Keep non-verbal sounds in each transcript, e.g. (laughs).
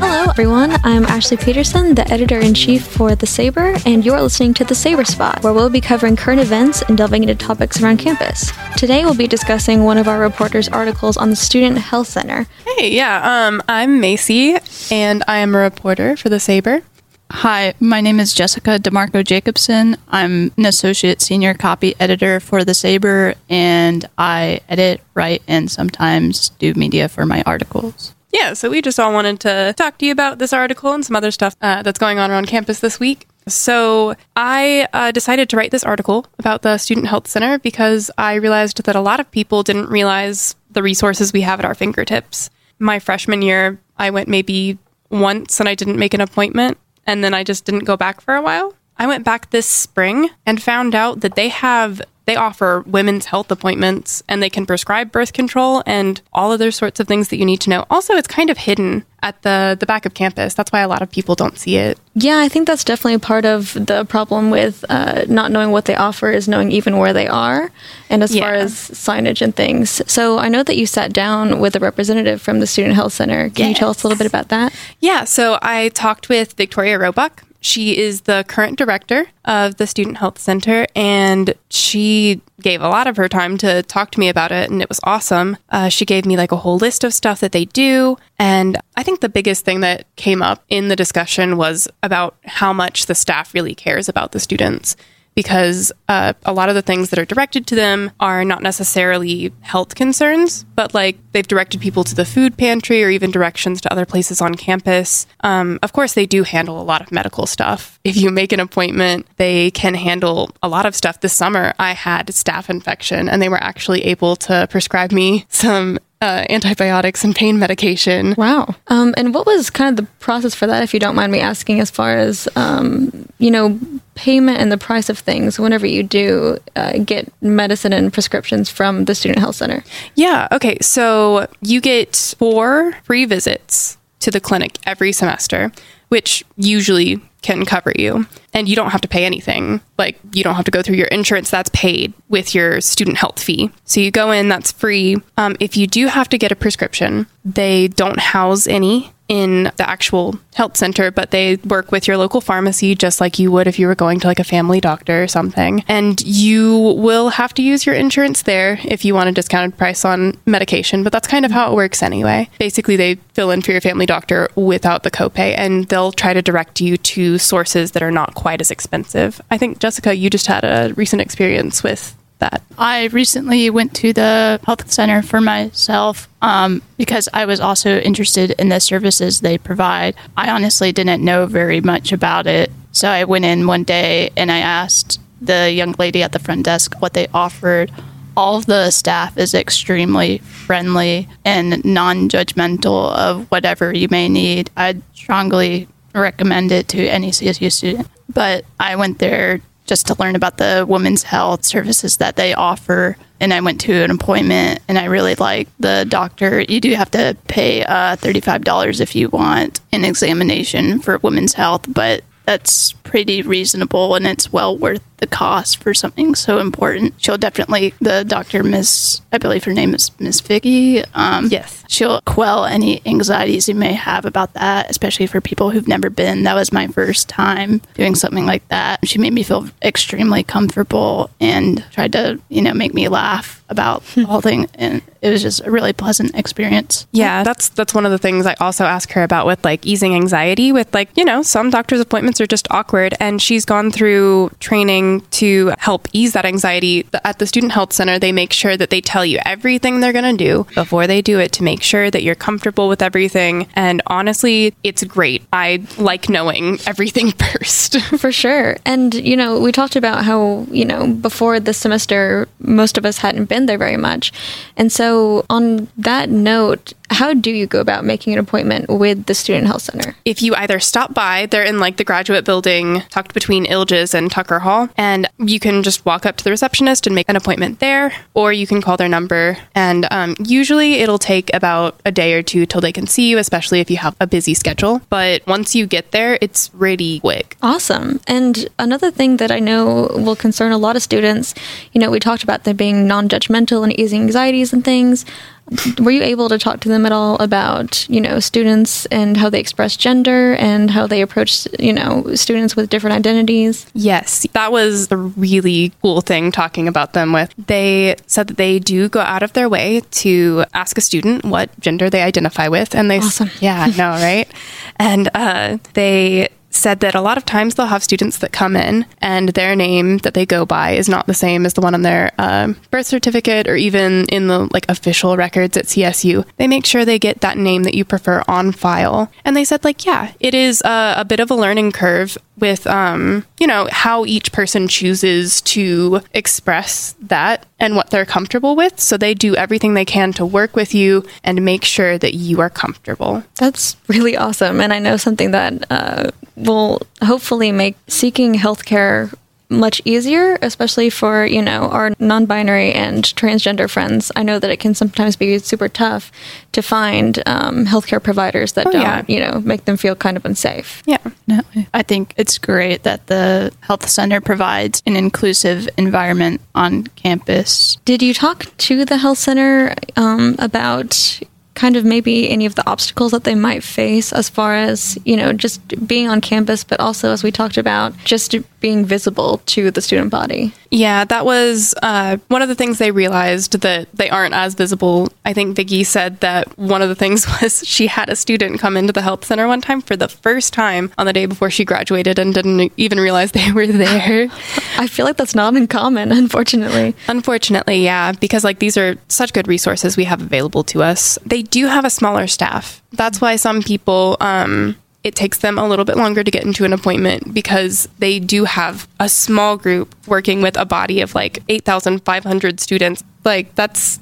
Hello, everyone. I'm Ashley Peterson, the editor in chief for The Saber, and you're listening to The Saber Spot, where we'll be covering current events and delving into topics around campus. Today, we'll be discussing one of our reporters' articles on the Student Health Center. Hey, yeah, um, I'm Macy, and I am a reporter for The Saber. Hi, my name is Jessica DeMarco Jacobson. I'm an associate senior copy editor for The Saber, and I edit, write, and sometimes do media for my articles. Yeah, so we just all wanted to talk to you about this article and some other stuff uh, that's going on around campus this week. So, I uh, decided to write this article about the Student Health Center because I realized that a lot of people didn't realize the resources we have at our fingertips. My freshman year, I went maybe once and I didn't make an appointment, and then I just didn't go back for a while. I went back this spring and found out that they have they offer women's health appointments and they can prescribe birth control and all other sorts of things that you need to know. Also, it's kind of hidden at the the back of campus. That's why a lot of people don't see it. Yeah, I think that's definitely part of the problem with uh, not knowing what they offer is knowing even where they are, and as far as signage and things. So I know that you sat down with a representative from the Student Health Center. Can you tell us a little bit about that? Yeah, so I talked with Victoria Roebuck. She is the current director of the Student Health Center, and she gave a lot of her time to talk to me about it, and it was awesome. Uh, she gave me like a whole list of stuff that they do, and I think the biggest thing that came up in the discussion was about how much the staff really cares about the students because uh, a lot of the things that are directed to them are not necessarily health concerns, but like they've directed people to the food pantry or even directions to other places on campus. Um, of course, they do handle a lot of medical stuff. If you make an appointment, they can handle a lot of stuff. This summer, I had staph infection, and they were actually able to prescribe me (laughs) some. Uh, antibiotics and pain medication. Wow. Um, and what was kind of the process for that, if you don't mind me asking, as far as, um, you know, payment and the price of things whenever you do uh, get medicine and prescriptions from the Student Health Center? Yeah. Okay. So you get four free visits to the clinic every semester, which usually can cover you. And you don't have to pay anything. Like, you don't have to go through your insurance, that's paid with your student health fee. So you go in, that's free. Um, if you do have to get a prescription, they don't house any in the actual health center, but they work with your local pharmacy just like you would if you were going to like a family doctor or something. And you will have to use your insurance there if you want a discounted price on medication, but that's kind of how it works anyway. Basically, they fill in for your family doctor without the copay and they'll try to direct you to sources that are not quite as expensive. I think, Jessica, you just had a recent experience with that. I recently went to the health center for myself um, because I was also interested in the services they provide. I honestly didn't know very much about it. So I went in one day and I asked the young lady at the front desk what they offered. All of the staff is extremely friendly and non judgmental of whatever you may need. I'd strongly recommend it to any CSU student. But I went there just to learn about the women's health services that they offer. And I went to an appointment and I really liked the doctor. You do have to pay uh, $35 if you want an examination for women's health, but that's pretty reasonable and it's well worth the cost for something so important. She'll definitely, the doctor, Miss, I believe her name is Miss Vicky. Um, Yes. she'll quell any anxieties you may have about that, especially for people who've never been. That was my first time doing something like that. She made me feel extremely comfortable and tried to, you know, make me laugh about the whole thing. And it was just a really pleasant experience. Yeah, that's that's one of the things I also ask her about with like easing anxiety with like, you know, some doctors appointments are just awkward and she's gone through training to help ease that anxiety. At the student health center, they make sure that they tell you everything they're going to do before they do it to make sure that you're comfortable with everything. And honestly, it's great. I like knowing (laughs) everything first. (laughs) For sure. And, you know, we talked about how, you know, before this semester, most of us hadn't been there very much. And so, on that note, how do you go about making an appointment with the Student Health Center? if you either stop by, they're in like the graduate building tucked between Illges and Tucker Hall, and you can just walk up to the receptionist and make an appointment there, or you can call their number. And um, usually it'll take about a day or two till they can see you, especially if you have a busy schedule. But once you get there, it's really quick. Awesome. And another thing that I know will concern a lot of students, you know, we talked about them being non judgmental and easing anxieties and things. Were you able to talk to them at all about, you know, students and how they express gender and how they approach, you know, students with different identities? Yes, that was a really cool thing talking about them with. They said that they do go out of their way to ask a student what gender they identify with. And they, Awesome. yeah, I know, right? (laughs) And uh, they said that a lot of times they'll have students that come in and their name that they go by is not the same as the one on their um, birth certificate or even in the like official records at CSU. They make sure they get that name that you prefer on file. And they said like, yeah, it is a, a bit of a learning curve with um, you know how each person chooses to express that and what they're comfortable with. So they do everything they can to work with you and make sure that you are comfortable. That's really awesome. And I know something that uh, will hopefully make seeking healthcare much easier, especially for, you know, our non binary and transgender friends. I know that it can sometimes be super tough to find um, healthcare providers that Oh, don't, yeah. you know, make them feel kind of unsafe. Yeah. Definitely. I think it's great that the health center provides an inclusive environment on campus. Did you talk to the health center um, about kind of maybe any of the obstacles that they might face as far as, you know, just being on campus, but also, as we talked about, just being visible to the student body? Yeah, that was uh, one of the things they realized that they aren't as visible. I think Vicky said that one of the things (laughs) was she had a student come into the health center one time for the first time on the day before she graduated and didn't even realize they (laughs) were there. I feel like that's not uncommon, (laughs) unfortunately. Unfortunately, yeah, because like these are such good resources we have available to us. They do have a smaller staff. That's why some people um it takes them a little bit longer to get into an appointment because they do have a small group working with a body of like 8,500 students. Like that's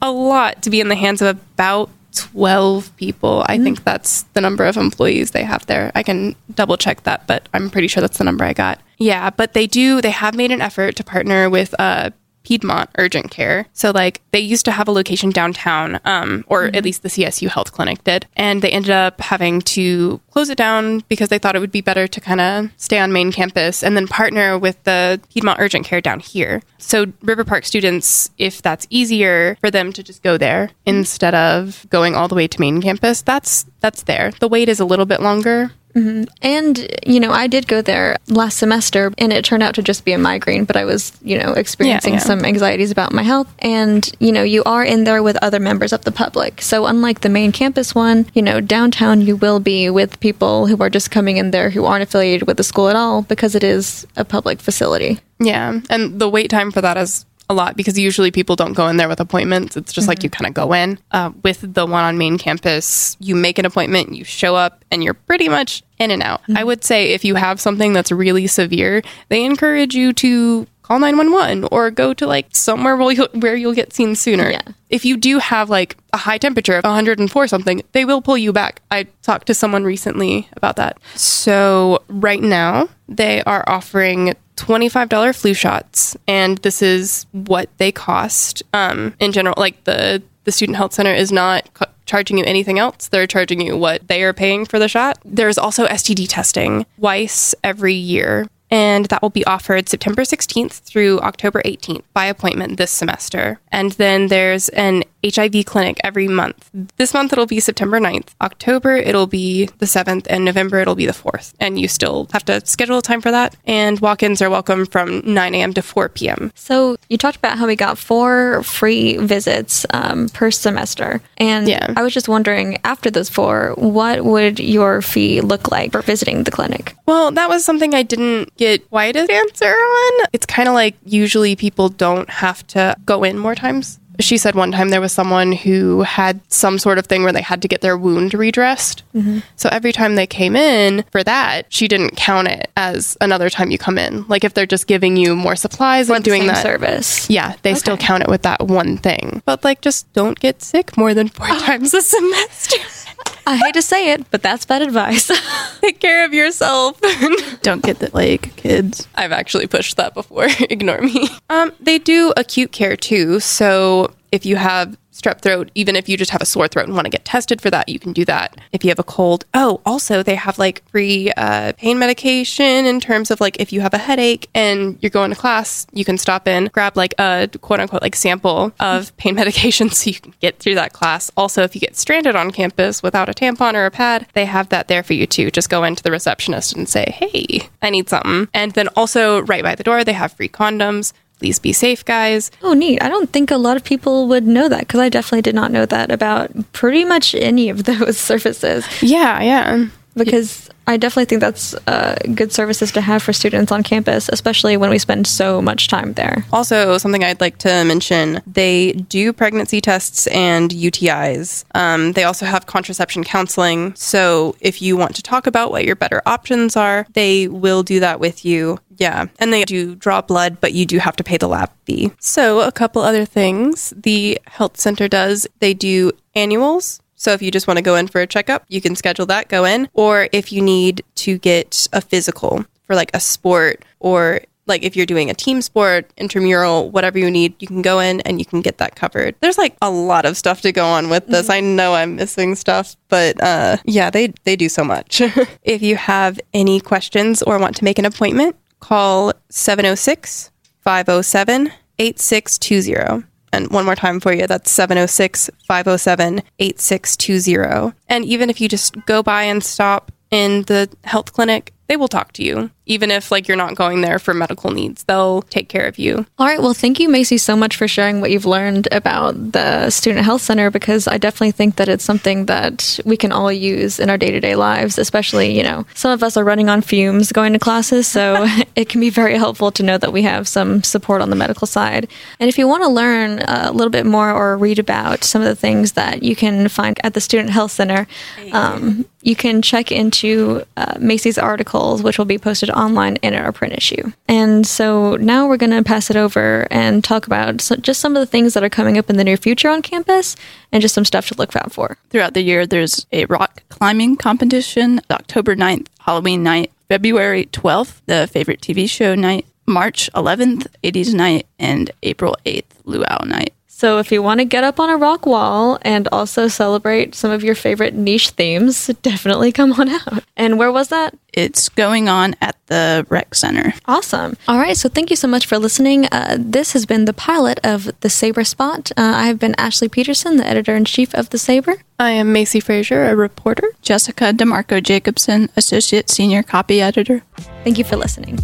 a lot to be in the hands of about 12 people. I think that's the number of employees they have there. I can double check that, but I'm pretty sure that's the number I got. Yeah, but they do, they have made an effort to partner with uh, Piedmont Urgent Care. So, like, they used to have a location downtown, um, or at least the CSU Health Clinic did. And they ended up having to close it down because they thought it would be better to kind of stay on main campus and then partner with the Piedmont Urgent Care down here. So, River Park students, if that's easier for them to just go there instead of going all the way to main campus, that's that's there. The wait is a little bit longer. Mm-hmm. And, you know, I did go there last semester and it turned out to just be a migraine, but I was, you know, experiencing yeah. some anxieties about my health. And, you know, you are in there with other members of the public. So, unlike the main campus one, you know, downtown you will be with people who are just coming in there who aren't affiliated with the school at all because it is a public facility. Yeah, and the wait time for that is a lot because usually people don't go in there with appointments. It's just like you kind of go in. Uh, with the one on main campus, you make an appointment, you show up, and you're pretty much in and out. I would say if you have something that's really severe, they encourage you to call 911 or go to like somewhere where you'll, where you'll get seen sooner. Yeah. If you do have like a high temperature of 104 something, they will pull you back. I talked to someone recently about that. So right now they are offering $25 flu shots and this is what they cost um, in general. Like the the student health center is not charging you anything else. They're charging you what they are paying for the shot. There's also std testing twice every year and that will be offered September 16th through October 18th by appointment this semester. And then there's an HIV clinic every month. This month it'll be September 9th. October it'll be the 7th, and November it'll be the 4th. And you still have to schedule a time for that. And walk ins are welcome from 9 a.m. to 4 p.m. So, you talked about how we got four free visits um, per semester. And Yeah. I was just wondering, after those four, what would your fee look like for visiting the clinic? Well, that was something I didn't get quite an answer on. It's kind of like usually people don't have to go in more times. She said one time there was someone who had some sort of thing where they had to get their wound redressed. Mm-hmm. So every time they came in for that, she didn't count it as another time you come in. Like if they're just giving you more supplies and the doing that service. Yeah, they still count it with that one thing. But like just don't get sick more than four ah. times a semester. (laughs) I hate to say it, but that's bad advice. (laughs) Take care of yourself. (laughs) Don't get the like kids. I've actually pushed that before. (laughs) Ignore me. Um, they do acute care too. So if you have strep throat, even if you just have a sore throat and want to get tested for that, you can do that. If you have a cold, oh, also they have like free uh, pain medication in terms of like if you have a headache and you're going to class, you can stop in, grab like a quote unquote like sample of (laughs) pain medication so you can get through that class. Also, if you get stranded on campus without a tampon or a pad, they have that there for you too. Just go into the receptionist and say, hey, I need something. And then also right by the door, they have free condoms. Please be safe, guys. Oh, neat. I don't think a lot of people would know that because I definitely did not know that about pretty much any of (laughs) those services. Yeah, yeah. Because I definitely think that's uh, good services to have for students on campus, especially when we spend so much time there. Also, something I'd like to mention they do pregnancy tests and UTIs. Um, they also have contraception counseling. So, if you want to talk about what your better options are, they will do that with you. Yeah. And they do draw blood, but you do have to pay the lab fee. So, a couple other things the health center does they do annuals. So if you just want to go in for a checkup, you can schedule that, go in. Or if you need to get a physical for like a sport or like if you're doing a team sport, intramural, whatever you need, you can go in and you can get that covered. There's like a lot of stuff to go on with this. I know I'm missing stuff, but uh, yeah, they they do so much. (laughs) if you have any questions or want to make an appointment, call 706 507 8620. And one more time for you, that's 706 507 8620. And even if you just go by and stop in the health clinic, they will talk to you. Even if like you're not going there for medical needs, they'll take care of you. All right. Well, thank you, Macy, so much for sharing what you've learned about the Student Health Center because I definitely think that it's something that we can all use in our day to day lives, especially, you know, some of us are running on fumes going to classes. So (laughs) (laughs) it can be very helpful to know that we have some support on the medical side. And if you want to learn a little bit more or read about some of the things that you can find at the Student Health Center, um, you can check into uh, Macy's articles, which will be posted online and in our print issue. And so now we're going to pass it over and talk about so just some of the things that are coming up in the near future on campus and just some stuff to look out for. Throughout the year, there's a rock climbing competition, October 9th, Halloween night, February 12th, the favorite TV show night, March 11th, 80s night, and April 8th, luau night. So if you want to get up on a rock wall and also celebrate some of your favorite niche themes, definitely come on out. And where was that? It's going on at the rec center. Awesome. All right. So thank you so much for listening. Uh, this has been the pilot of The Saber Spot. Uh, I have been Ashley Peterson, the editor in chief of The Saber. I am Macy Frazier, a reporter. Jessica DeMarco Jacobson, associate senior copy editor. Thank you for listening.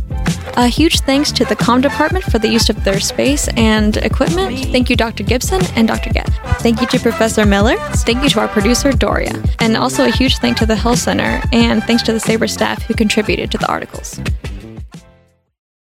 A huge thanks to the Com department for the use of their space and equipment. Thank you, Dr. Gibson and Dr. Gett. Thank you to Professor Miller. Thank you to our producer, Doria. And also a huge thank to the Health Center and thanks to the Saber staff who contributed to the articles.